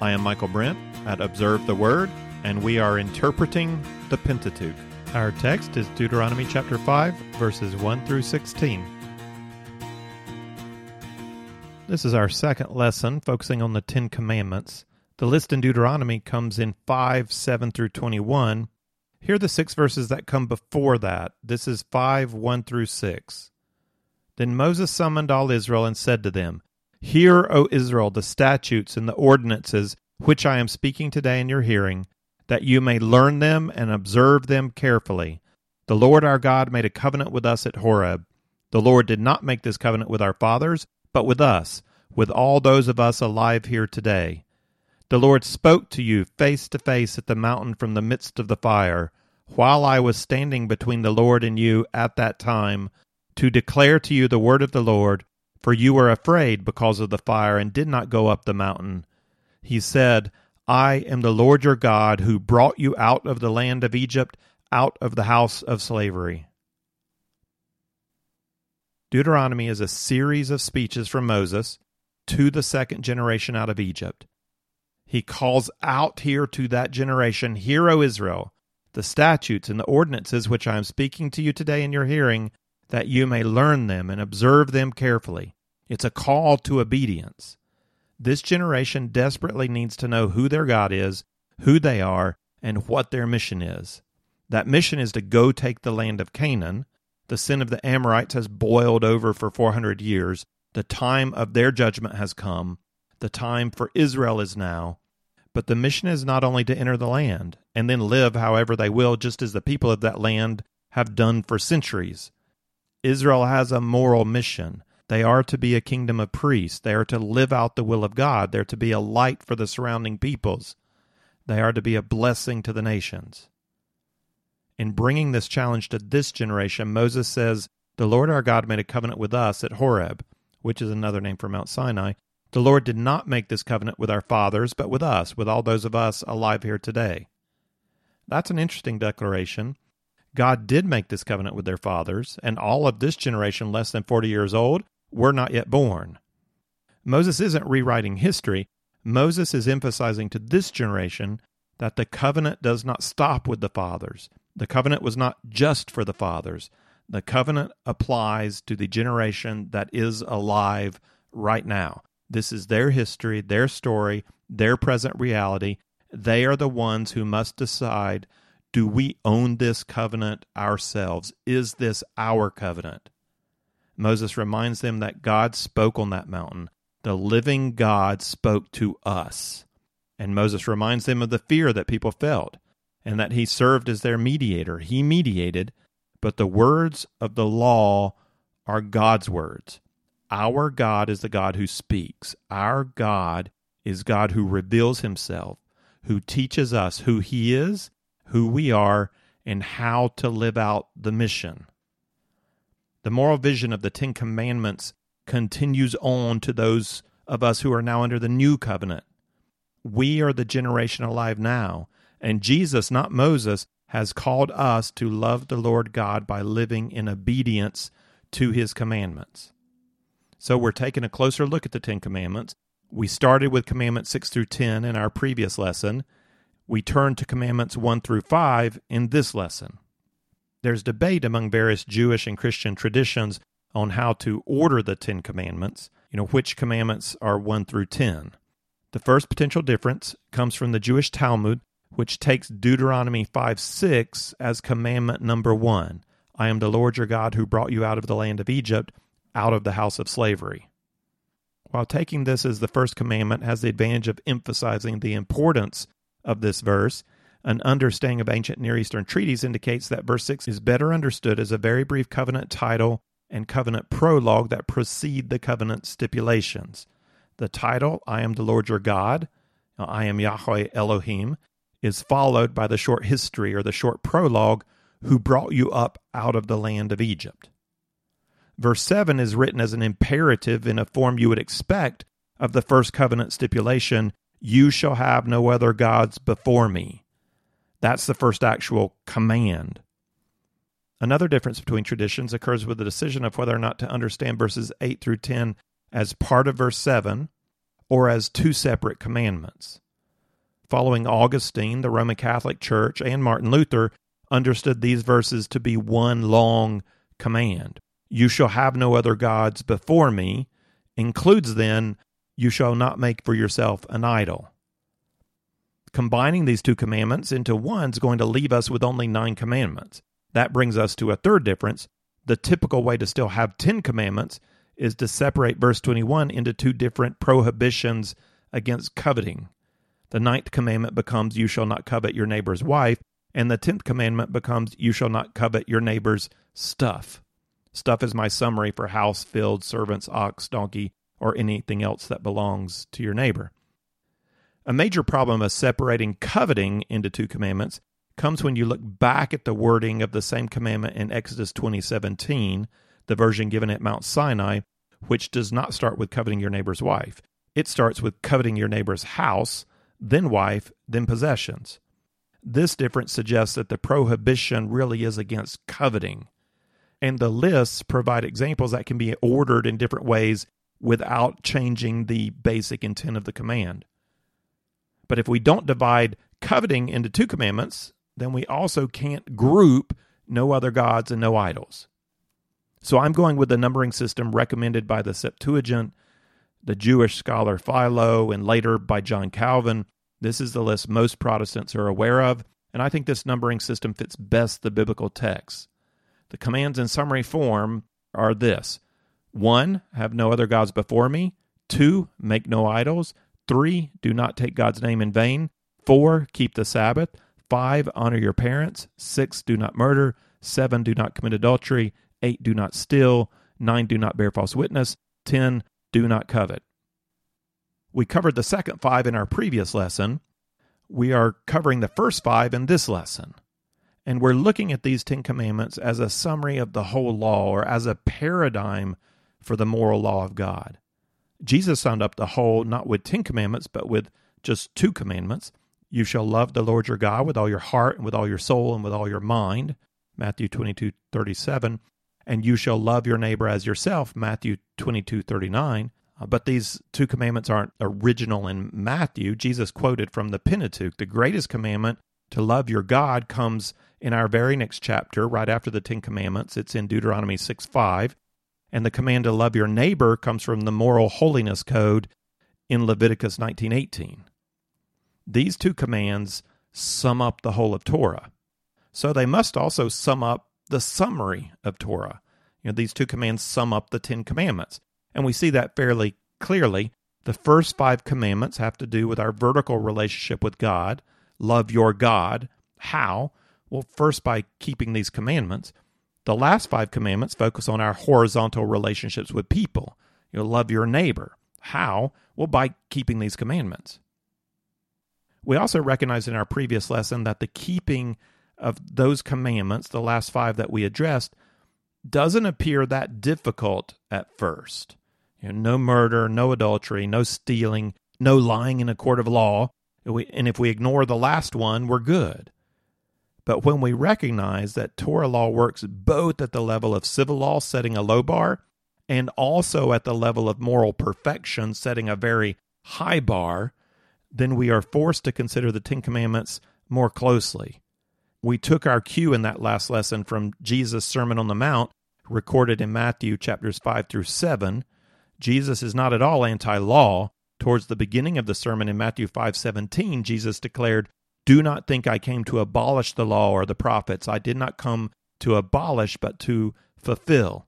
I am Michael Brent at Observe the Word, and we are interpreting the Pentateuch. Our text is Deuteronomy chapter 5, verses 1 through 16. This is our second lesson focusing on the Ten Commandments. The list in Deuteronomy comes in 5, 7 through 21. Here are the six verses that come before that. This is 5, 1 through 6. Then Moses summoned all Israel and said to them, Hear, O Israel, the statutes and the ordinances which I am speaking today in your hearing, that you may learn them and observe them carefully. The Lord our God made a covenant with us at Horeb. The Lord did not make this covenant with our fathers, but with us, with all those of us alive here today. The Lord spoke to you face to face at the mountain from the midst of the fire, while I was standing between the Lord and you at that time, to declare to you the word of the Lord for you were afraid because of the fire and did not go up the mountain. He said, I am the Lord your God who brought you out of the land of Egypt, out of the house of slavery. Deuteronomy is a series of speeches from Moses to the second generation out of Egypt. He calls out here to that generation, Hear, O Israel, the statutes and the ordinances which I am speaking to you today in your hearing, that you may learn them and observe them carefully. It's a call to obedience. This generation desperately needs to know who their God is, who they are, and what their mission is. That mission is to go take the land of Canaan. The sin of the Amorites has boiled over for 400 years. The time of their judgment has come. The time for Israel is now. But the mission is not only to enter the land and then live however they will, just as the people of that land have done for centuries. Israel has a moral mission. They are to be a kingdom of priests. They are to live out the will of God. They're to be a light for the surrounding peoples. They are to be a blessing to the nations. In bringing this challenge to this generation, Moses says, The Lord our God made a covenant with us at Horeb, which is another name for Mount Sinai. The Lord did not make this covenant with our fathers, but with us, with all those of us alive here today. That's an interesting declaration God did make this covenant with their fathers, and all of this generation less than 40 years old were not yet born. Moses isn't rewriting history. Moses is emphasizing to this generation that the covenant does not stop with the fathers. The covenant was not just for the fathers. The covenant applies to the generation that is alive right now. This is their history, their story, their present reality. They are the ones who must decide do we own this covenant ourselves? Is this our covenant? Moses reminds them that God spoke on that mountain. The living God spoke to us. And Moses reminds them of the fear that people felt and that he served as their mediator. He mediated, but the words of the law are God's words. Our God is the God who speaks. Our God is God who reveals himself, who teaches us who he is who we are, and how to live out the mission. The moral vision of the Ten Commandments continues on to those of us who are now under the new covenant. We are the generation alive now, and Jesus, not Moses, has called us to love the Lord God by living in obedience to his commandments. So we're taking a closer look at the Ten Commandments. We started with Commandments 6 through 10 in our previous lesson, we turn to commandments 1 through 5 in this lesson. There's debate among various Jewish and Christian traditions on how to order the Ten Commandments, you know, which commandments are 1 through 10. The first potential difference comes from the Jewish Talmud, which takes Deuteronomy 5 6 as commandment number 1. I am the Lord your God who brought you out of the land of Egypt, out of the house of slavery. While taking this as the first commandment has the advantage of emphasizing the importance of this verse, an understanding of ancient Near Eastern treaties indicates that verse 6 is better understood as a very brief covenant title and covenant prologue that precede the covenant stipulations. The title, I am the Lord your God, I am Yahweh Elohim, is followed by the short history or the short prologue, who brought you up out of the land of Egypt. Verse 7 is written as an imperative in a form you would expect of the first covenant stipulation you shall have no other gods before me. That's the first actual command. Another difference between traditions occurs with the decision of whether or not to understand verses 8 through 10 as part of verse 7 or as two separate commandments. following Augustine, the Roman Catholic Church, and Martin Luther, understood these verses to be one long command. You shall have no other gods before me, includes then, you shall not make for yourself an idol. Combining these two commandments into one is going to leave us with only nine commandments. That brings us to a third difference. The typical way to still have 10 commandments is to separate verse 21 into two different prohibitions against coveting. The ninth commandment becomes, You shall not covet your neighbor's wife. And the tenth commandment becomes, You shall not covet your neighbor's stuff. Stuff is my summary for house, field, servants, ox, donkey, or anything else that belongs to your neighbor. A major problem of separating coveting into two commandments comes when you look back at the wording of the same commandment in Exodus 20:17, the version given at Mount Sinai, which does not start with coveting your neighbor's wife. It starts with coveting your neighbor's house, then wife, then possessions. This difference suggests that the prohibition really is against coveting. And the lists provide examples that can be ordered in different ways without changing the basic intent of the command. But if we don't divide coveting into two commandments, then we also can't group no other gods and no idols. So I'm going with the numbering system recommended by the Septuagint, the Jewish scholar Philo, and later by John Calvin. This is the list most Protestants are aware of, and I think this numbering system fits best the biblical text. The commands in summary form are this 1. Have no other gods before me. 2. Make no idols. 3. Do not take God's name in vain. 4. Keep the Sabbath. 5. Honor your parents. 6. Do not murder. 7. Do not commit adultery. 8. Do not steal. 9. Do not bear false witness. 10. Do not covet. We covered the second five in our previous lesson. We are covering the first five in this lesson. And we're looking at these Ten Commandments as a summary of the whole law or as a paradigm for the moral law of God. Jesus summed up the whole not with Ten Commandments, but with just two commandments. You shall love the Lord your God with all your heart and with all your soul and with all your mind. Matthew 22 37. And you shall love your neighbor as yourself. Matthew 22 39. Uh, but these two commandments aren't original in Matthew. Jesus quoted from the Pentateuch. The greatest commandment to love your God comes in our very next chapter, right after the Ten Commandments. It's in Deuteronomy 6 5. And the command to love your neighbor comes from the moral holiness code in Leviticus 19:18. These two commands sum up the whole of Torah. So they must also sum up the summary of Torah. You know, these two commands sum up the 10 commandments. And we see that fairly clearly. The first 5 commandments have to do with our vertical relationship with God, love your God. How? Well, first by keeping these commandments. The last five commandments focus on our horizontal relationships with people. You'll love your neighbor. How? Well, by keeping these commandments. We also recognized in our previous lesson that the keeping of those commandments, the last five that we addressed, doesn't appear that difficult at first. You know, no murder, no adultery, no stealing, no lying in a court of law. And if we ignore the last one, we're good. But when we recognize that Torah law works both at the level of civil law, setting a low bar, and also at the level of moral perfection, setting a very high bar, then we are forced to consider the Ten Commandments more closely. We took our cue in that last lesson from Jesus' Sermon on the Mount, recorded in Matthew chapters 5 through 7. Jesus is not at all anti law. Towards the beginning of the sermon in Matthew 5:17, Jesus declared, do not think I came to abolish the law or the prophets. I did not come to abolish, but to fulfill.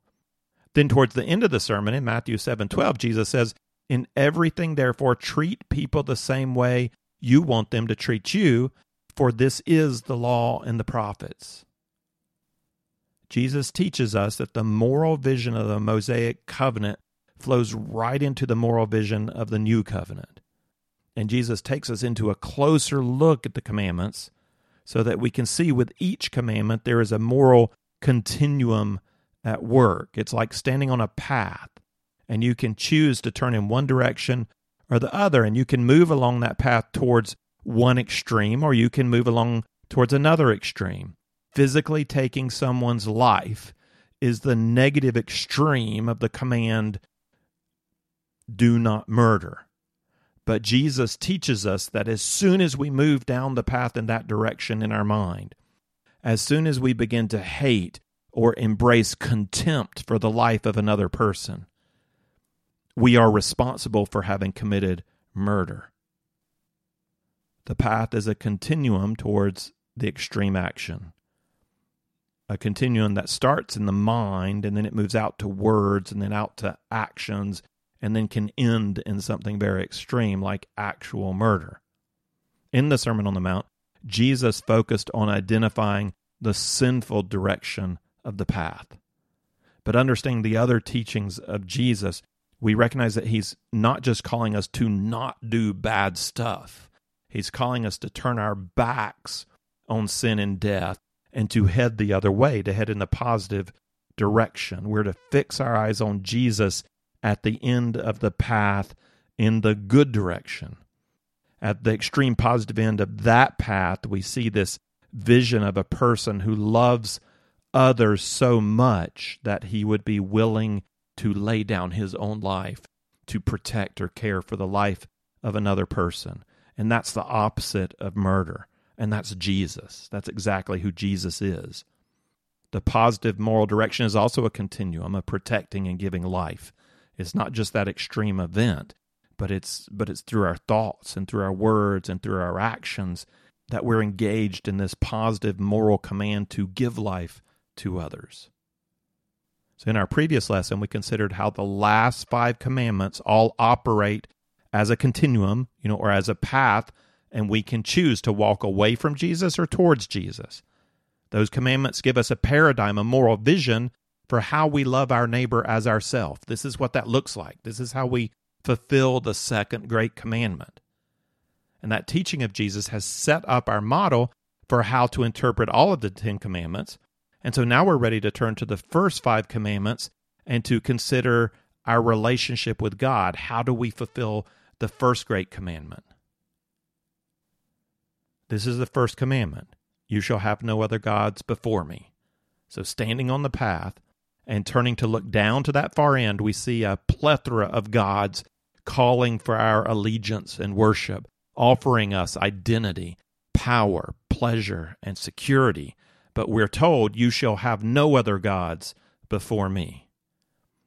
Then, towards the end of the sermon in Matthew 7 12, Jesus says, In everything, therefore, treat people the same way you want them to treat you, for this is the law and the prophets. Jesus teaches us that the moral vision of the Mosaic covenant flows right into the moral vision of the new covenant. And Jesus takes us into a closer look at the commandments so that we can see with each commandment there is a moral continuum at work. It's like standing on a path, and you can choose to turn in one direction or the other, and you can move along that path towards one extreme, or you can move along towards another extreme. Physically taking someone's life is the negative extreme of the command, do not murder. But Jesus teaches us that as soon as we move down the path in that direction in our mind, as soon as we begin to hate or embrace contempt for the life of another person, we are responsible for having committed murder. The path is a continuum towards the extreme action. A continuum that starts in the mind and then it moves out to words and then out to actions and then can end in something very extreme like actual murder. In the Sermon on the Mount, Jesus focused on identifying the sinful direction of the path. But understanding the other teachings of Jesus, we recognize that he's not just calling us to not do bad stuff. He's calling us to turn our backs on sin and death and to head the other way, to head in the positive direction. We're to fix our eyes on Jesus at the end of the path in the good direction. At the extreme positive end of that path, we see this vision of a person who loves others so much that he would be willing to lay down his own life to protect or care for the life of another person. And that's the opposite of murder. And that's Jesus. That's exactly who Jesus is. The positive moral direction is also a continuum of protecting and giving life. It's not just that extreme event, but it's but it's through our thoughts and through our words and through our actions that we're engaged in this positive moral command to give life to others. So in our previous lesson we considered how the last 5 commandments all operate as a continuum, you know, or as a path and we can choose to walk away from Jesus or towards Jesus. Those commandments give us a paradigm, a moral vision for how we love our neighbor as ourself. This is what that looks like. This is how we fulfill the second great commandment. And that teaching of Jesus has set up our model for how to interpret all of the Ten Commandments. And so now we're ready to turn to the first five commandments and to consider our relationship with God. How do we fulfill the first great commandment? This is the first commandment You shall have no other gods before me. So, standing on the path, and turning to look down to that far end, we see a plethora of gods calling for our allegiance and worship, offering us identity, power, pleasure, and security. But we're told, You shall have no other gods before me.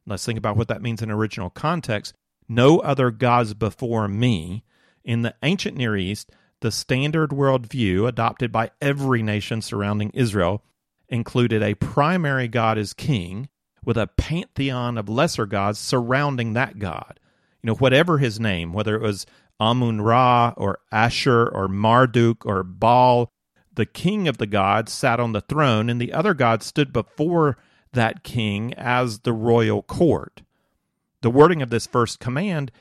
Let's think about what that means in original context. No other gods before me. In the ancient Near East, the standard worldview adopted by every nation surrounding Israel included a primary God as king with a pantheon of lesser gods surrounding that god. You know, whatever his name, whether it was Amun Ra or Ashur or Marduk or Baal, the king of the gods sat on the throne, and the other gods stood before that king as the royal court. The wording of this first command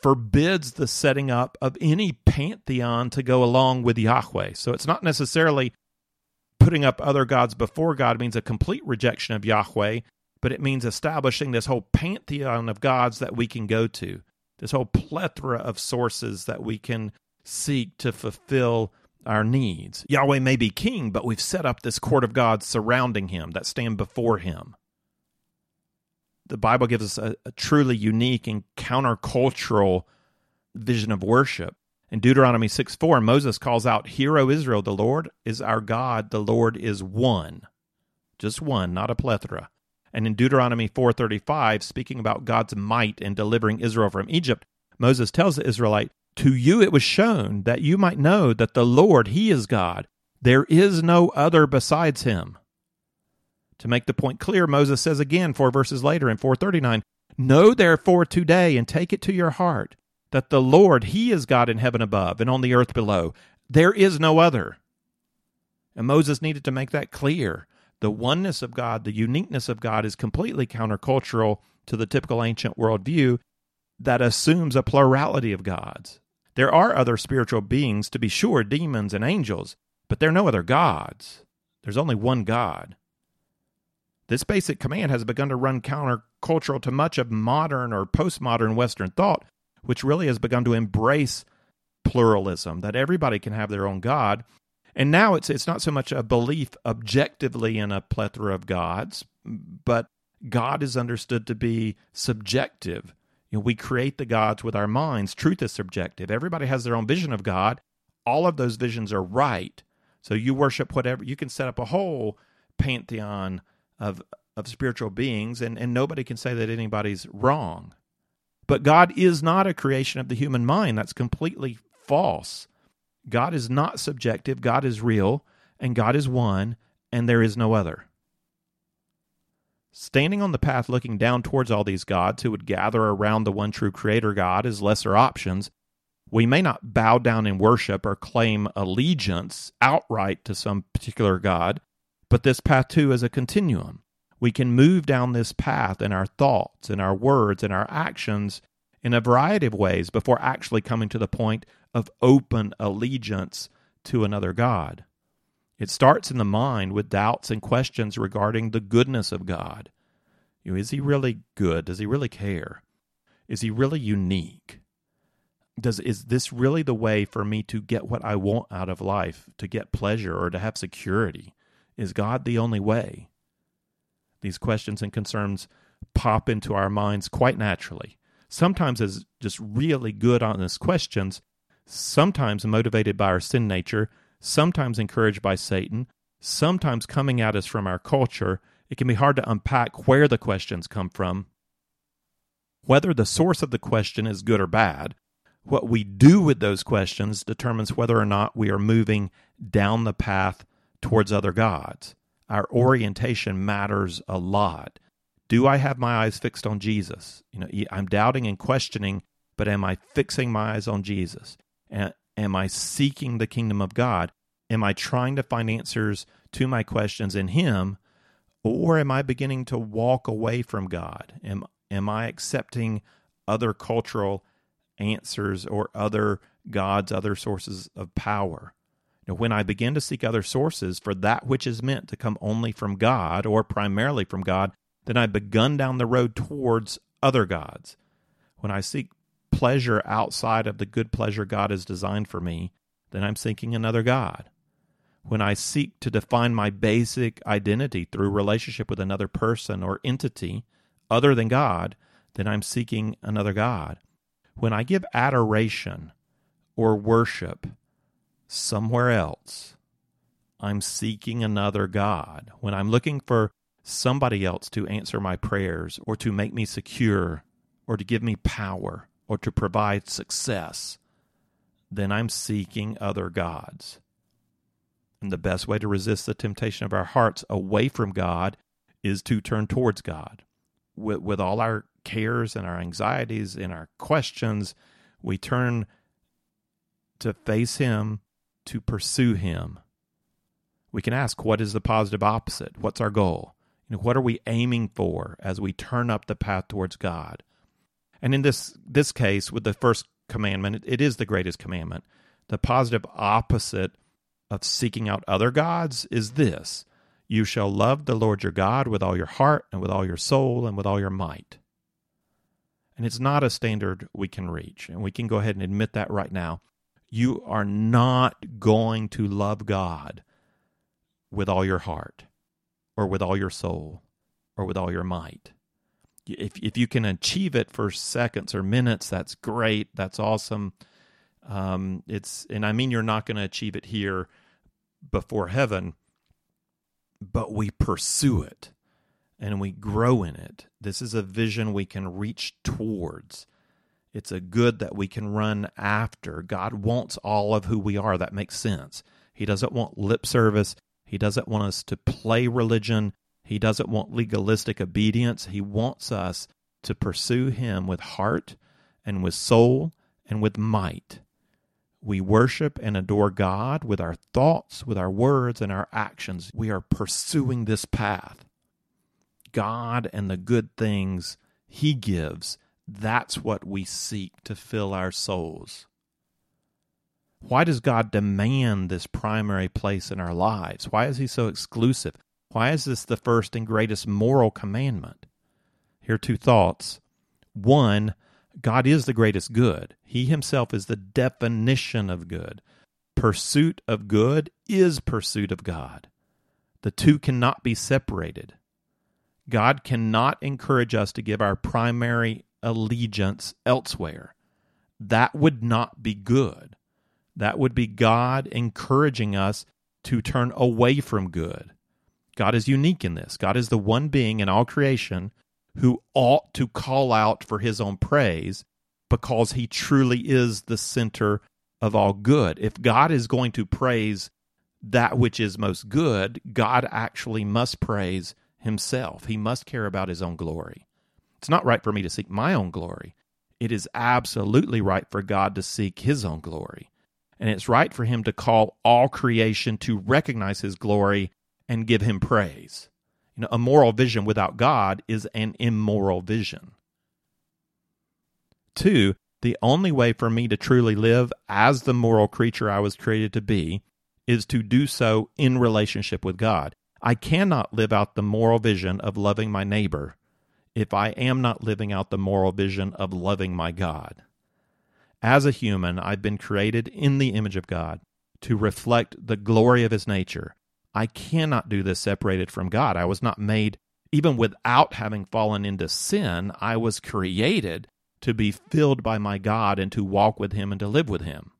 forbids the setting up of any pantheon to go along with Yahweh. So it's not necessarily putting up other gods before God means a complete rejection of Yahweh, but it means establishing this whole pantheon of gods that we can go to, this whole plethora of sources that we can seek to fulfill our needs. Yahweh may be king, but we've set up this court of gods surrounding him that stand before him. The Bible gives us a, a truly unique and countercultural vision of worship. In Deuteronomy 6 4, Moses calls out, Hear, O Israel, the Lord is our God, the Lord is one. Just one, not a plethora. And in Deuteronomy 4:35, speaking about God's might in delivering Israel from Egypt, Moses tells the Israelite, "To you it was shown that you might know that the Lord, he is God. There is no other besides him." To make the point clear, Moses says again 4 verses later in 439, "Know therefore today and take it to your heart that the Lord, He is God in heaven above and on the earth below. There is no other. And Moses needed to make that clear. The oneness of God, the uniqueness of God is completely countercultural to the typical ancient worldview that assumes a plurality of gods. There are other spiritual beings, to be sure, demons and angels, but there are no other gods. There's only one God. This basic command has begun to run countercultural to much of modern or postmodern Western thought, which really has begun to embrace pluralism, that everybody can have their own God. And now it's it's not so much a belief objectively in a plethora of gods, but God is understood to be subjective. You know, we create the gods with our minds. Truth is subjective. Everybody has their own vision of God. All of those visions are right. So you worship whatever you can set up a whole pantheon of of spiritual beings and, and nobody can say that anybody's wrong. But God is not a creation of the human mind. That's completely false. God is not subjective, God is real, and God is one, and there is no other. Standing on the path looking down towards all these gods who would gather around the one true creator God as lesser options, we may not bow down in worship or claim allegiance outright to some particular God, but this path too is a continuum. We can move down this path in our thoughts, in our words, in our actions in a variety of ways before actually coming to the point of open allegiance to another God. It starts in the mind with doubts and questions regarding the goodness of God. You know, is he really good? Does he really care? Is he really unique? Does is this really the way for me to get what I want out of life, to get pleasure or to have security? Is God the only way? These questions and concerns pop into our minds quite naturally, sometimes as just really good, honest questions, sometimes motivated by our sin nature, sometimes encouraged by Satan, sometimes coming at us from our culture, it can be hard to unpack where the questions come from. Whether the source of the question is good or bad, what we do with those questions determines whether or not we are moving down the path towards other gods. Our orientation matters a lot. Do I have my eyes fixed on Jesus? You know, I'm doubting and questioning, but am I fixing my eyes on Jesus? Am I seeking the kingdom of God? Am I trying to find answers to my questions in Him? Or am I beginning to walk away from God? Am, am I accepting other cultural answers or other gods, other sources of power? Know, when I begin to seek other sources for that which is meant to come only from God or primarily from God, then I've begun down the road towards other gods. When I seek pleasure outside of the good pleasure God has designed for me, then I'm seeking another God. When I seek to define my basic identity through relationship with another person or entity other than God, then I'm seeking another God. When I give adoration or worship somewhere else, I'm seeking another God. When I'm looking for somebody else to answer my prayers or to make me secure or to give me power, or to provide success, then I'm seeking other gods. And the best way to resist the temptation of our hearts away from God is to turn towards God. With, with all our cares and our anxieties and our questions, we turn to face Him, to pursue Him. We can ask, what is the positive opposite? What's our goal? You know, what are we aiming for as we turn up the path towards God? And in this this case, with the first commandment, it, it is the greatest commandment. The positive opposite of seeking out other gods is this you shall love the Lord your God with all your heart and with all your soul and with all your might. And it's not a standard we can reach. And we can go ahead and admit that right now. You are not going to love God with all your heart or with all your soul or with all your might if if you can achieve it for seconds or minutes, that's great. That's awesome. Um, it's and I mean you're not going to achieve it here before heaven, but we pursue it and we grow in it. This is a vision we can reach towards. It's a good that we can run after. God wants all of who we are. That makes sense. He doesn't want lip service. He doesn't want us to play religion. He doesn't want legalistic obedience. He wants us to pursue Him with heart and with soul and with might. We worship and adore God with our thoughts, with our words, and our actions. We are pursuing this path. God and the good things He gives, that's what we seek to fill our souls. Why does God demand this primary place in our lives? Why is He so exclusive? Why is this the first and greatest moral commandment? Here are two thoughts. One, God is the greatest good. He himself is the definition of good. Pursuit of good is pursuit of God. The two cannot be separated. God cannot encourage us to give our primary allegiance elsewhere. That would not be good. That would be God encouraging us to turn away from good. God is unique in this. God is the one being in all creation who ought to call out for his own praise because he truly is the center of all good. If God is going to praise that which is most good, God actually must praise himself. He must care about his own glory. It's not right for me to seek my own glory. It is absolutely right for God to seek his own glory. And it's right for him to call all creation to recognize his glory and give him praise. You know, a moral vision without God is an immoral vision. Two, the only way for me to truly live as the moral creature I was created to be is to do so in relationship with God. I cannot live out the moral vision of loving my neighbor if I am not living out the moral vision of loving my God. As a human, I've been created in the image of God to reflect the glory of his nature. I cannot do this separated from God. I was not made, even without having fallen into sin, I was created to be filled by my God and to walk with him and to live with him.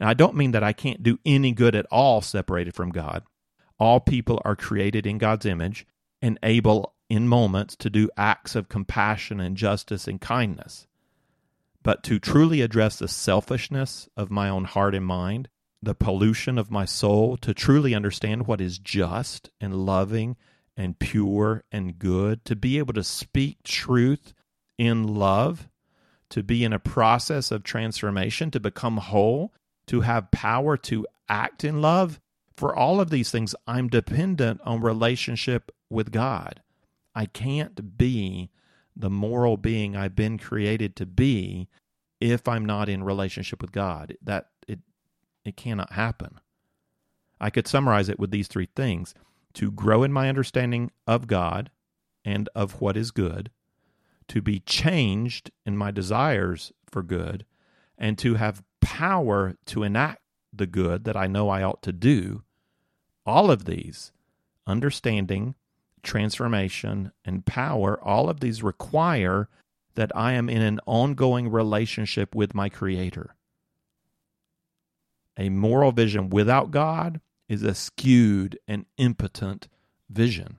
And I don't mean that I can't do any good at all separated from God. All people are created in God's image and able in moments to do acts of compassion and justice and kindness. But to truly address the selfishness of my own heart and mind, the pollution of my soul, to truly understand what is just and loving and pure and good, to be able to speak truth in love, to be in a process of transformation, to become whole, to have power to act in love, for all of these things, I'm dependent on relationship with God. I can't be the moral being I've been created to be if I'm not in relationship with God. That it it cannot happen. I could summarize it with these three things: to grow in my understanding of God and of what is good, to be changed in my desires for good, and to have power to enact the good that I know I ought to do. All of these, understanding, transformation, and power, all of these require that I am in an ongoing relationship with my Creator. A moral vision without God is a skewed and impotent vision.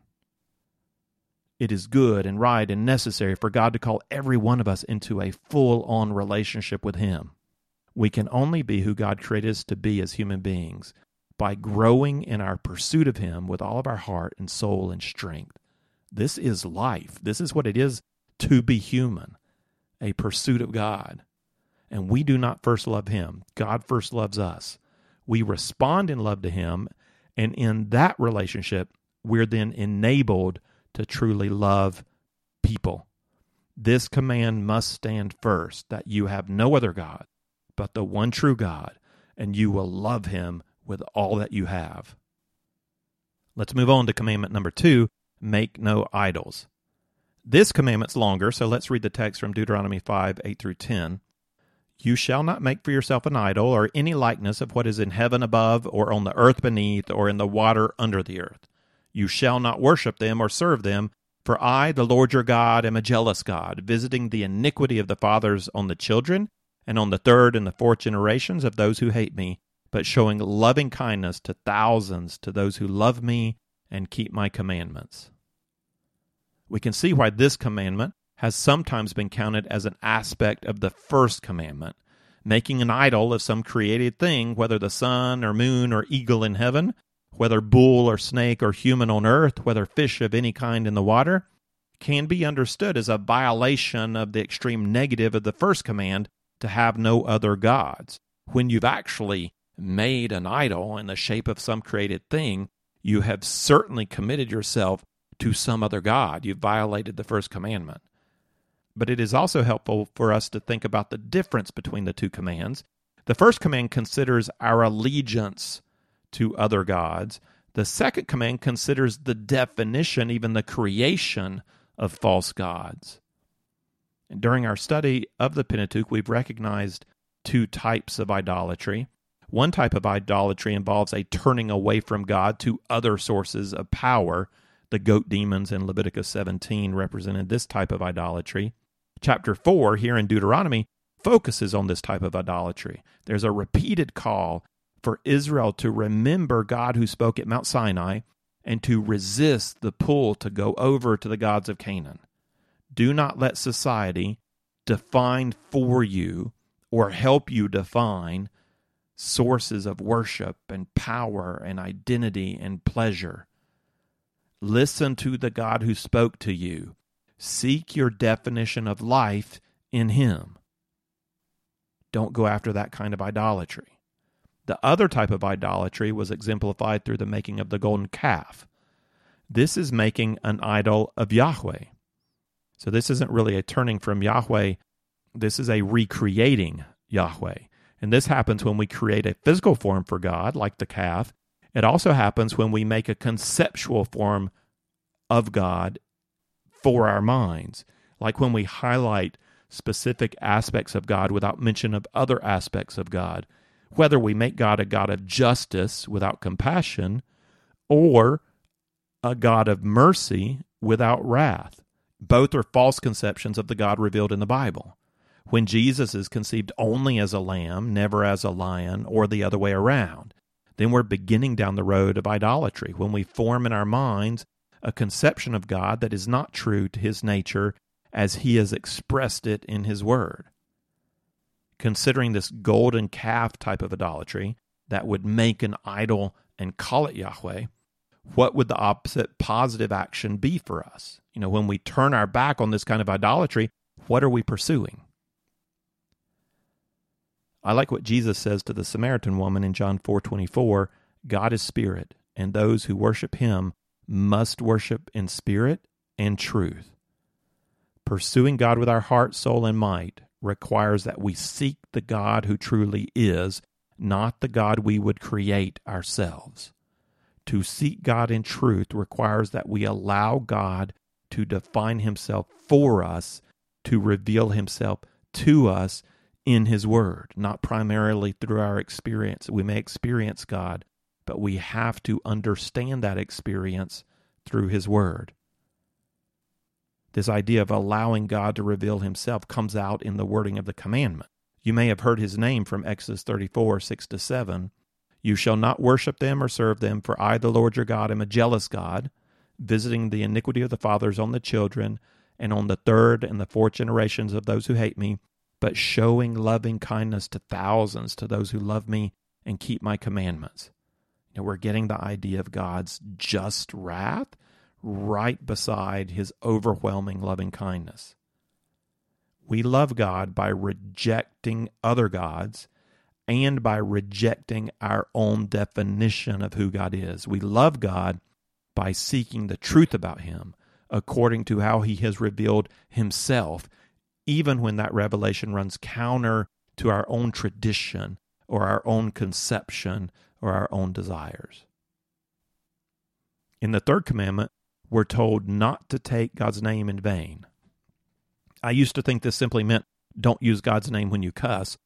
It is good and right and necessary for God to call every one of us into a full on relationship with Him. We can only be who God created us to be as human beings by growing in our pursuit of Him with all of our heart and soul and strength. This is life. This is what it is to be human, a pursuit of God. And we do not first love Him, God first loves us. We respond in love to Him, and in that relationship, we're then enabled to truly love people. This command must stand first that you have no other God but the one true God, and you will love Him with all that you have. Let's move on to commandment number two make no idols. This commandment's longer, so let's read the text from Deuteronomy 5 8 through 10. You shall not make for yourself an idol or any likeness of what is in heaven above, or on the earth beneath, or in the water under the earth. You shall not worship them or serve them, for I, the Lord your God, am a jealous God, visiting the iniquity of the fathers on the children, and on the third and the fourth generations of those who hate me, but showing loving kindness to thousands to those who love me and keep my commandments. We can see why this commandment has sometimes been counted as an aspect of the first commandment, making an idol of some created thing, whether the sun or moon or eagle in heaven, whether bull or snake or human on earth, whether fish of any kind in the water, can be understood as a violation of the extreme negative of the first command to have no other gods. When you've actually made an idol in the shape of some created thing, you have certainly committed yourself to some other God. You've violated the first commandment. But it is also helpful for us to think about the difference between the two commands. The first command considers our allegiance to other gods. The second command considers the definition, even the creation of false gods. And during our study of the Pentateuch, we've recognized two types of idolatry. One type of idolatry involves a turning away from God to other sources of power. The goat demons in Leviticus 17 represented this type of idolatry. Chapter 4 here in Deuteronomy focuses on this type of idolatry. There's a repeated call for Israel to remember God who spoke at Mount Sinai and to resist the pull to go over to the gods of Canaan. Do not let society define for you or help you define sources of worship and power and identity and pleasure. Listen to the God who spoke to you. Seek your definition of life in Him. Don't go after that kind of idolatry. The other type of idolatry was exemplified through the making of the golden calf. This is making an idol of Yahweh. So this isn't really a turning from Yahweh, this is a recreating Yahweh. And this happens when we create a physical form for God, like the calf. It also happens when we make a conceptual form of God for our minds, like when we highlight specific aspects of God without mention of other aspects of God, whether we make God a God of justice without compassion or a God of mercy without wrath. Both are false conceptions of the God revealed in the Bible when Jesus is conceived only as a lamb, never as a lion, or the other way around. Then we're beginning down the road of idolatry when we form in our minds a conception of God that is not true to his nature as he has expressed it in his word. Considering this golden calf type of idolatry that would make an idol and call it Yahweh, what would the opposite positive action be for us? You know, when we turn our back on this kind of idolatry, what are we pursuing? I like what Jesus says to the Samaritan woman in John 4:24, God is spirit, and those who worship him must worship in spirit and truth. Pursuing God with our heart, soul, and might requires that we seek the God who truly is, not the God we would create ourselves. To seek God in truth requires that we allow God to define himself for us, to reveal himself to us in His Word, not primarily through our experience. We may experience God, but we have to understand that experience through His Word. This idea of allowing God to reveal Himself comes out in the wording of the commandment. You may have heard His name from Exodus 34 6 to 7. You shall not worship them or serve them, for I, the Lord your God, am a jealous God, visiting the iniquity of the fathers on the children, and on the third and the fourth generations of those who hate me but showing loving kindness to thousands to those who love me and keep my commandments. We're getting the idea of God's just wrath right beside his overwhelming loving kindness. We love God by rejecting other gods and by rejecting our own definition of who God is. We love God by seeking the truth about him according to how he has revealed himself even when that revelation runs counter to our own tradition or our own conception or our own desires. In the third commandment, we're told not to take God's name in vain. I used to think this simply meant don't use God's name when you cuss.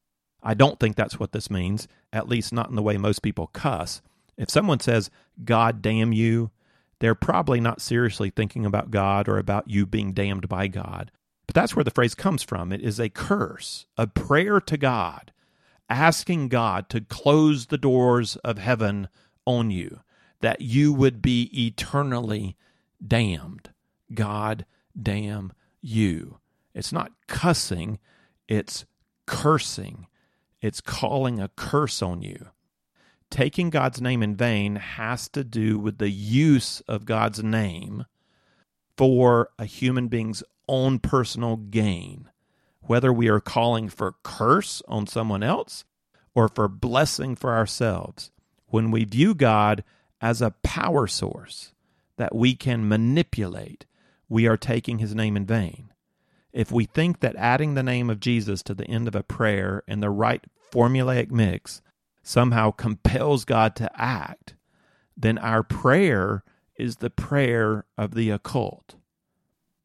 I don't think that's what this means, at least not in the way most people cuss. If someone says, God damn you, they're probably not seriously thinking about God or about you being damned by God. But that's where the phrase comes from. It is a curse, a prayer to God, asking God to close the doors of heaven on you, that you would be eternally damned. God damn you. It's not cussing, it's cursing. It's calling a curse on you. Taking God's name in vain has to do with the use of God's name for a human being's own personal gain, whether we are calling for curse on someone else or for blessing for ourselves. When we view God as a power source that we can manipulate, we are taking his name in vain. If we think that adding the name of Jesus to the end of a prayer in the right formulaic mix somehow compels God to act, then our prayer is the prayer of the occult.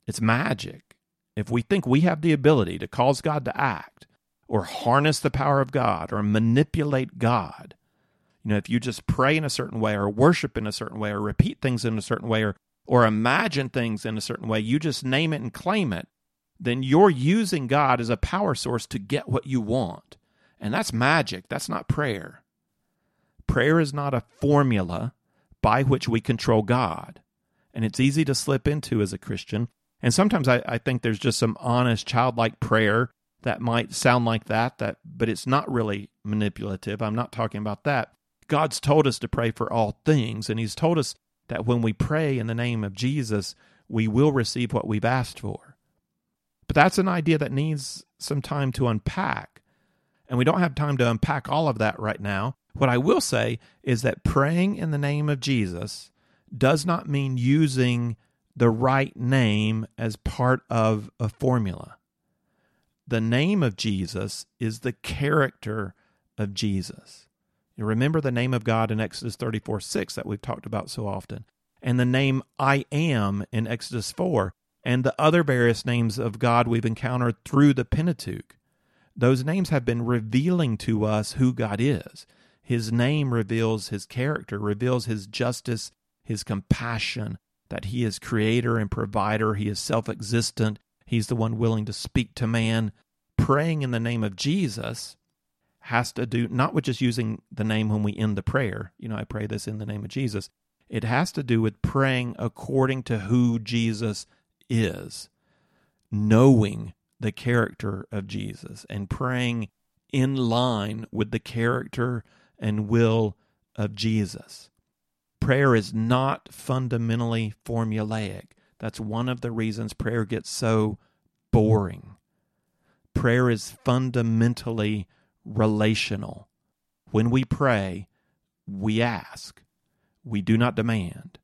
It's magic. If we think we have the ability to cause God to act or harness the power of God or manipulate God, you know, if you just pray in a certain way or worship in a certain way or repeat things in a certain way or or imagine things in a certain way, you just name it and claim it, then you're using God as a power source to get what you want. And that's magic. That's not prayer. Prayer is not a formula by which we control God. And it's easy to slip into as a Christian. And sometimes I, I think there's just some honest, childlike prayer that might sound like that, that but it's not really manipulative. I'm not talking about that. God's told us to pray for all things, and He's told us that when we pray in the name of Jesus, we will receive what we've asked for. But that's an idea that needs some time to unpack. And we don't have time to unpack all of that right now. What I will say is that praying in the name of Jesus does not mean using the right name as part of a formula. The name of Jesus is the character of Jesus. You remember the name of God in Exodus 34 6 that we've talked about so often, and the name I am in Exodus 4, and the other various names of God we've encountered through the Pentateuch. Those names have been revealing to us who God is. His name reveals his character, reveals his justice, his compassion, that he is creator and provider, he is self existent, he's the one willing to speak to man. Praying in the name of Jesus has to do not with just using the name when we end the prayer. You know, I pray this in the name of Jesus. It has to do with praying according to who Jesus is, knowing the character of Jesus, and praying in line with the character and will of Jesus. Prayer is not fundamentally formulaic. That's one of the reasons prayer gets so boring. Prayer is fundamentally relational. When we pray, we ask. We do not demand.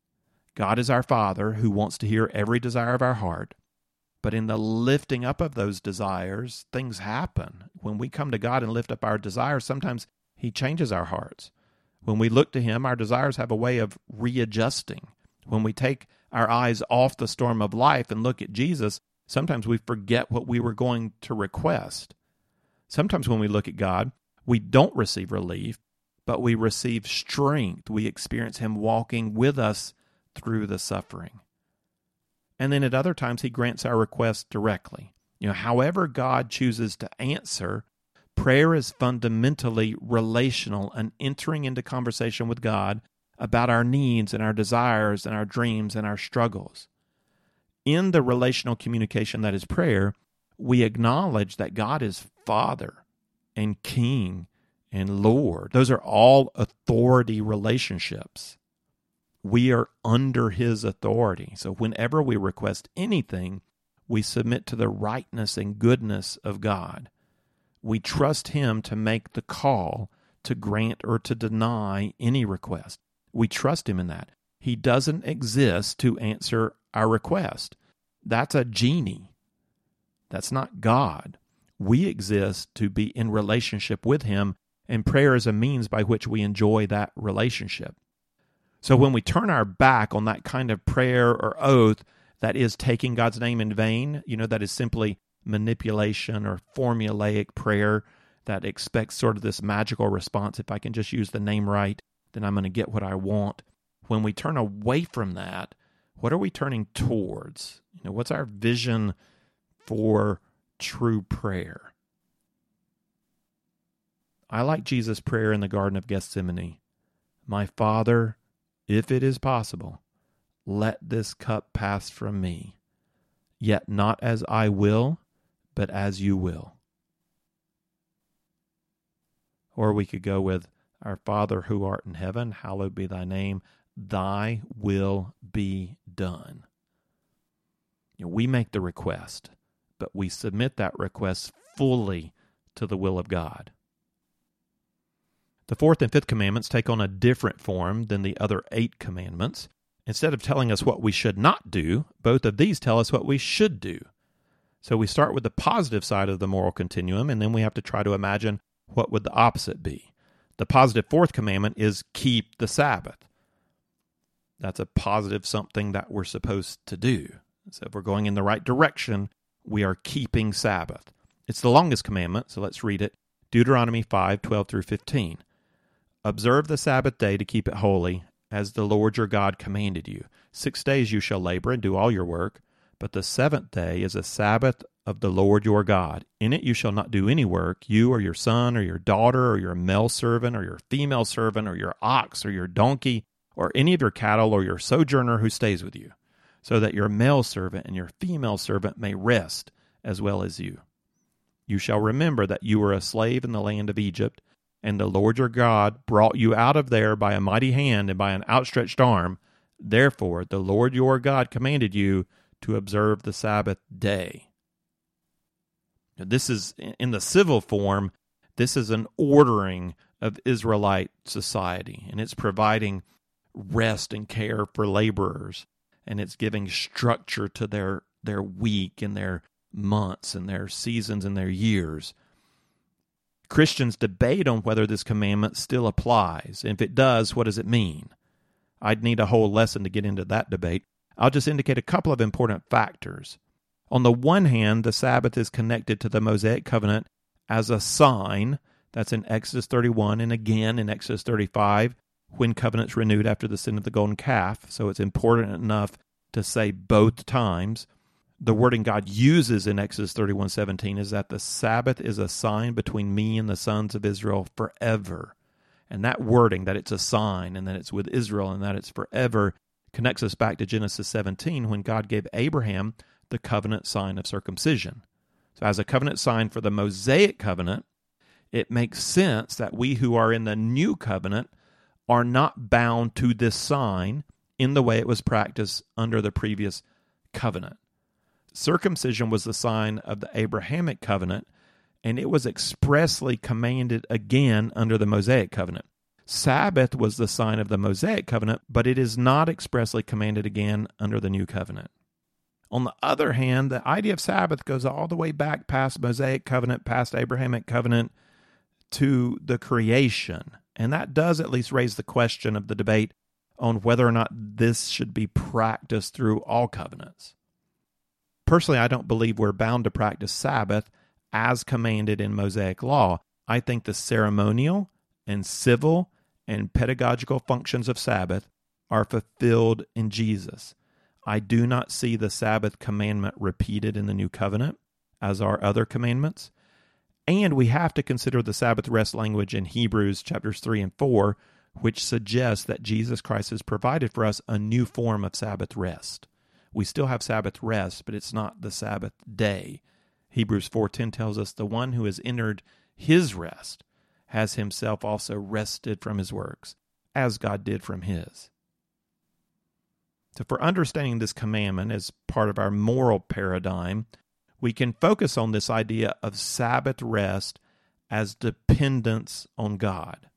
God is our Father who wants to hear every desire of our heart. But in the lifting up of those desires, things happen. When we come to God and lift up our desires, sometimes He changes our hearts. When we look to Him, our desires have a way of readjusting. When we take our eyes off the storm of life and look at Jesus, sometimes we forget what we were going to request. Sometimes when we look at God, we don't receive relief, but we receive strength. We experience Him walking with us through the suffering. And then at other times, He grants our request directly. You know, however God chooses to answer, prayer is fundamentally relational and entering into conversation with God about our needs and our desires and our dreams and our struggles. In the relational communication that is prayer, we acknowledge that God is Father and King and Lord. Those are all authority relationships. We are under His authority. So whenever we request anything, we submit to the rightness and goodness of God. We trust Him to make the call to grant or to deny any request. We trust Him in that. He doesn't exist to answer our request. That's a genie. That's not God. We exist to be in relationship with Him, and prayer is a means by which we enjoy that relationship. So when we turn our back on that kind of prayer or oath that is taking God's name in vain, you know, that is simply manipulation or formulaic prayer that expects sort of this magical response. If I can just use the name right, then I'm going to get what I want. When we turn away from that, what are we turning towards? You know, what's our vision for true prayer. I like Jesus' prayer in the Garden of Gethsemane My Father, if it is possible, let this cup pass from me, yet not as I will, but as you will. Or we could go with Our Father who art in heaven, hallowed be thy name, thy will be done. You know, we make the request but we submit that request fully to the will of God. The fourth and fifth commandments take on a different form than the other eight commandments. Instead of telling us what we should not do, both of these tell us what we should do. So we start with the positive side of the moral continuum, and then we have to try to imagine what would the opposite be. The positive fourth commandment is keep the Sabbath. That's a positive something that we're supposed to do. So if we're going in the right direction, we are keeping Sabbath. It's the longest commandment, so let's read it. Deuteronomy 5 12 through 15. Observe the Sabbath day to keep it holy, as the Lord your God commanded you. Six days you shall labor and do all your work, But the seventh day is a Sabbath of the Lord your God. In it you shall not do any work, you or your son or your daughter or your male servant or your female servant or your ox or your donkey or any of your cattle or your sojourner who stays with you, so that your male servant and your female servant may rest as well as you. You shall remember that you were a slave in the land of Egypt, and the Lord your God brought you out of there by a mighty hand and by an outstretched arm. Therefore, the Lord your God commanded you to observe the Sabbath day. This is in the civil form, this is an ordering of Israelite society, and it's providing rest and care for laborers, and it's giving structure to their, their week and their months and their seasons and their years. Christians debate on whether this commandment still applies. If it does, what does it mean? I'd need a whole lesson to get into that debate. I'll just indicate a couple of important factors. On the one hand, the Sabbath is connected to the Mosaic covenant as a sign. That's in Exodus 31 and again in Exodus 35 when covenants renewed after the sin of the golden calf. So it's important enough to say both times. The wording God uses in Exodus 31:17 is that the Sabbath is a sign between me and the sons of Israel forever. And that wording that it's a sign and that it's with Israel and that it's forever connects us back to Genesis 17 when God gave Abraham the covenant sign of circumcision. So, as a covenant sign for the Mosaic covenant, it makes sense that we who are in the new covenant are not bound to this sign in the way it was practiced under the previous covenant. Circumcision was the sign of the Abrahamic covenant, and it was expressly commanded again under the Mosaic covenant. Sabbath was the sign of the Mosaic covenant, but it is not expressly commanded again under the new covenant. On the other hand, the idea of Sabbath goes all the way back past Mosaic covenant, past Abrahamic covenant to the creation. And that does at least raise the question of the debate on whether or not this should be practiced through all covenants. Personally, I don't believe we're bound to practice Sabbath as commanded in Mosaic law. I think the ceremonial and civil and pedagogical functions of Sabbath are fulfilled in Jesus. I do not see the Sabbath commandment repeated in the new covenant as are other commandments. And we have to consider the Sabbath rest language in Hebrews chapters 3 and 4, which suggests that Jesus Christ has provided for us a new form of Sabbath rest. We still have Sabbath rest, but it's not the Sabbath day. Hebrews 4:10 tells us the one who has entered his rest has himself also rested from his works, as God did from his. So, for understanding this commandment as part of our moral paradigm, we can focus on this idea of Sabbath rest as dependence on God.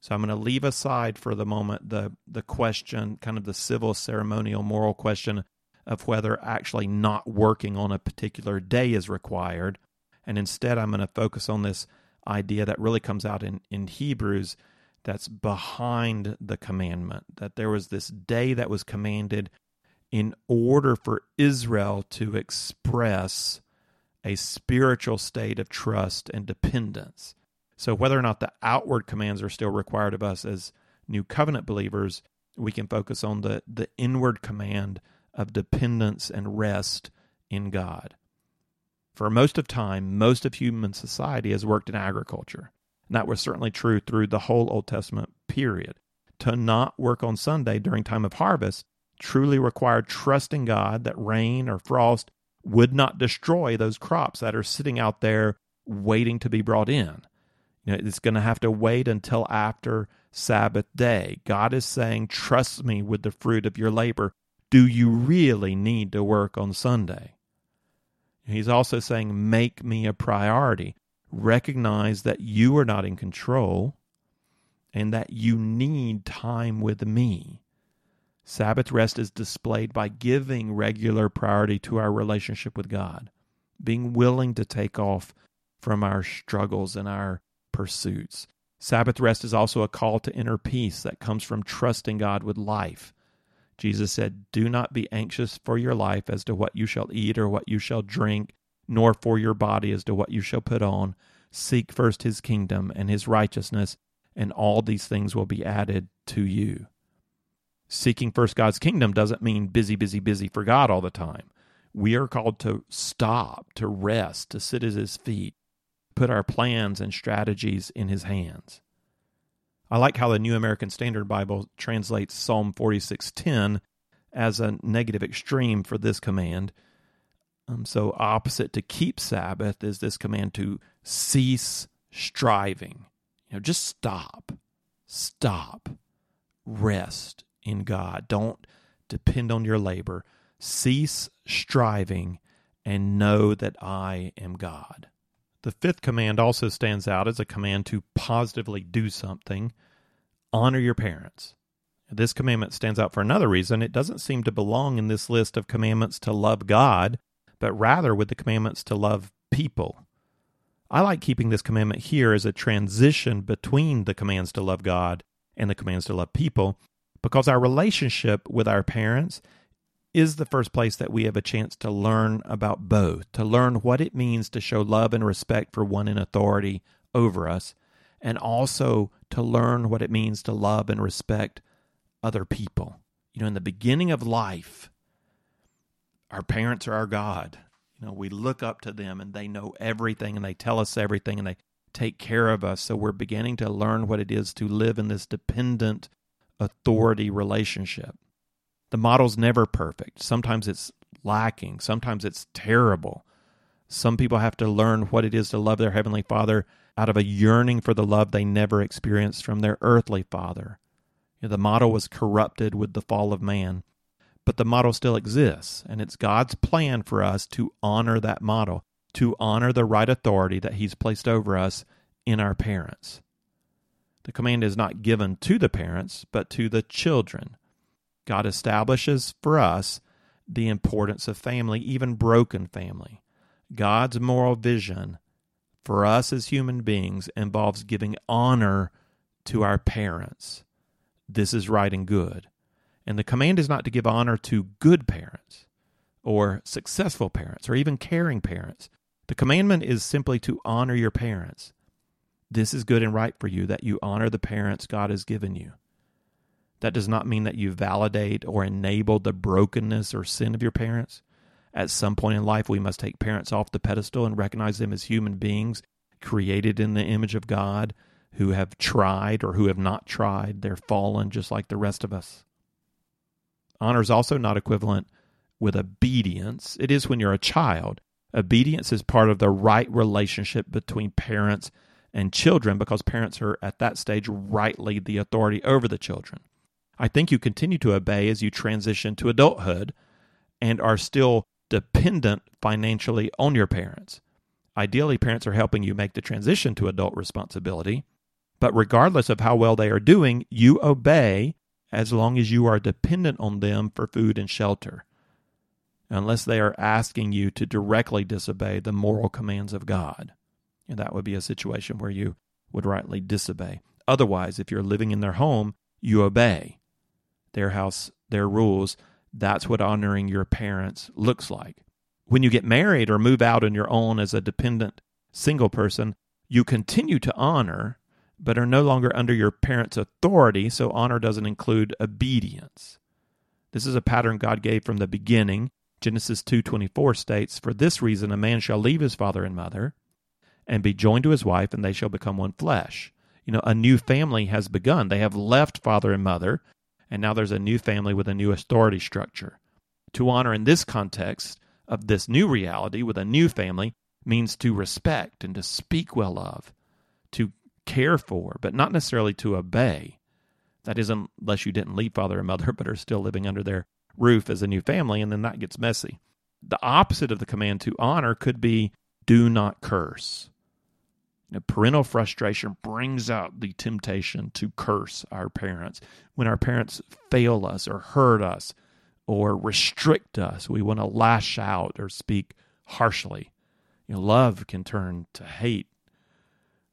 So I'm going to leave aside for the moment the the question, kind of the civil ceremonial moral question of whether actually not working on a particular day is required, and instead I'm going to focus on this idea that really comes out in, in Hebrews that's behind the commandment, that there was this day that was commanded in order for Israel to express a spiritual state of trust and dependence. So, whether or not the outward commands are still required of us as new covenant believers, we can focus on the, the inward command of dependence and rest in God. For most of time, most of human society has worked in agriculture. And that was certainly true through the whole Old Testament period. To not work on Sunday during time of harvest truly required trusting God that rain or frost would not destroy those crops that are sitting out there waiting to be brought in. You know, it's going to have to wait until after Sabbath day. God is saying, Trust me with the fruit of your labor. Do you really need to work on Sunday? He's also saying, make me a priority. Recognize that you are not in control and that you need time with me. Sabbath rest is displayed by giving regular priority to our relationship with God, being willing to take off from our struggles and our pursuits. Sabbath rest is also a call to inner peace that comes from trusting God with life Jesus said, Do not be anxious for your life as to what you shall eat or what you shall drink, nor for your body as to what you shall put on. Seek first his kingdom and his righteousness, and all these things will be added to you. Seeking first God's kingdom doesn't mean busy, busy, busy for God all the time. We are called to stop, to rest, to sit at his feet, put our plans and strategies in his hands. I like how the New American Standard Bible translates Psalm 46:10 as a negative extreme for this command. Um, so opposite to keep Sabbath is this command to cease striving. You know, just stop. Stop. Rest in God. Don't depend on your labor. Cease striving and know that I am God. The fifth command also stands out as a command to positively do something. Honor your parents. This commandment stands out for another reason. It doesn't seem to belong in this list of commandments to love God, but rather with the commandments to love people. I like keeping this commandment here as a transition between the commands to love God and the commands to love people because our relationship with our parents is the first place that we have a chance to learn about both, to learn what it means to show love and respect for one in authority over us, and also to learn what it means to love and respect other people. You know, in the beginning of life, our parents are our God. You know, we look up to them and they know everything and they tell us everything and they take care of us. So we're beginning to learn what it is to live in this dependent authority relationship. The model's never perfect. Sometimes it's lacking, sometimes it's terrible. Some people have to learn what it is to love their Heavenly Father out of a yearning for the love they never experienced from their earthly Father. You know, the model was corrupted with the fall of man, but the model still exists, and it's God's plan for us to honor that model, to honor the right authority that He's placed over us in our parents. The command is not given to the parents, but to the children. God establishes for us the importance of family, even broken family. God's moral vision for us as human beings involves giving honor to our parents. This is right and good. And the command is not to give honor to good parents or successful parents or even caring parents. The commandment is simply to honor your parents. This is good and right for you that you honor the parents God has given you. That does not mean that you validate or enable the brokenness or sin of your parents. At some point in life, we must take parents off the pedestal and recognize them as human beings created in the image of God who have tried or who have not tried. They're fallen just like the rest of us. Honor is also not equivalent with obedience. It is when you're a child. Obedience is part of the right relationship between parents and children because parents are at that stage rightly the authority over the children. I think you continue to obey as you transition to adulthood and are still dependent financially on your parents. Ideally, parents are helping you make the transition to adult responsibility, but regardless of how well they are doing, you obey as long as you are dependent on them for food and shelter, unless they are asking you to directly disobey the moral commands of God. And that would be a situation where you would rightly disobey. Otherwise, if you're living in their home, you obey their house, their rules. That's what honoring your parents looks like. When you get married or move out on your own as a dependent single person, you continue to honor, but are no longer under your parents' authority, so honor doesn't include obedience. This is a pattern God gave from the beginning. Genesis 2:24 states, "For this reason a man shall leave his father and mother and be joined to his wife and they shall become one flesh." You know, a new family has begun. They have left father and mother and now there's a new family with a new authority structure. To honor in this context of this new reality with a new family means to respect and to speak well of, to care for, but not necessarily to obey. That is, unless you didn't leave father and mother, but are still living under their roof as a new family, and then that gets messy. The opposite of the command to honor could be do not curse. Now, parental frustration brings out the temptation to curse our parents. When our parents fail us or hurt us or restrict us, we want to lash out or speak harshly. You know, love can turn to hate,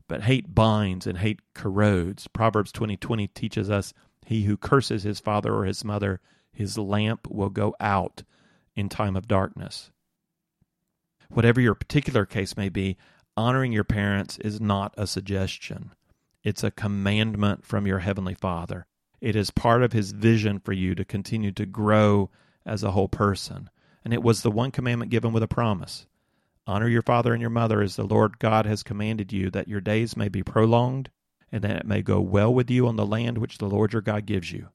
but hate binds and hate corrodes. Proverbs 20:20 20 teaches us, "He who curses his father or his mother, his lamp will go out in time of darkness." Whatever your particular case may be, honoring your parents is not a suggestion, it's a commandment from your Heavenly Father. It is part of his vision for you to continue to grow as a whole person. And it was the one commandment given with a promise. Honor your father and your mother as the Lord God has commanded you, that your days may be prolonged and that it may go well with you on the land which the Lord your God gives you.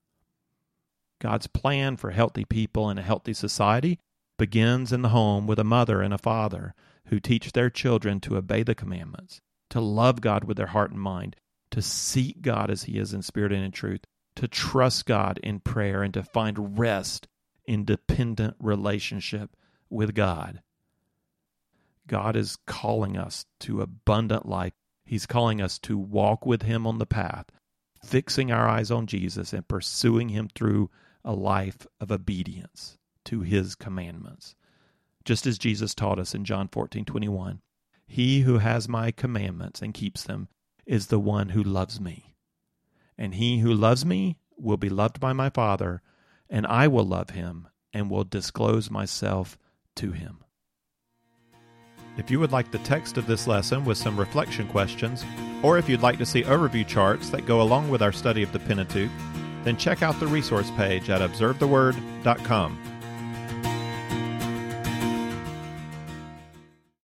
God's plan for healthy people and a healthy society begins in the home with a mother and a father who teach their children to obey the commandments, to love God with their heart and mind, to seek God as He is in spirit and in truth, to trust God in prayer, and to find rest in dependent relationship with God. God is calling us to abundant life. He's calling us to walk with Him on the path, fixing our eyes on Jesus and pursuing Him through a life of obedience to his commandments. Just as Jesus taught us in John 14 21, He who has my commandments and keeps them is the one who loves me. And he who loves me will be loved by my Father, and I will love him and will disclose myself to him. If you would like the text of this lesson with some reflection questions, or if you'd like to see overview charts that go along with our study of the Pentateuch, then check out the resource page at observetheword.com.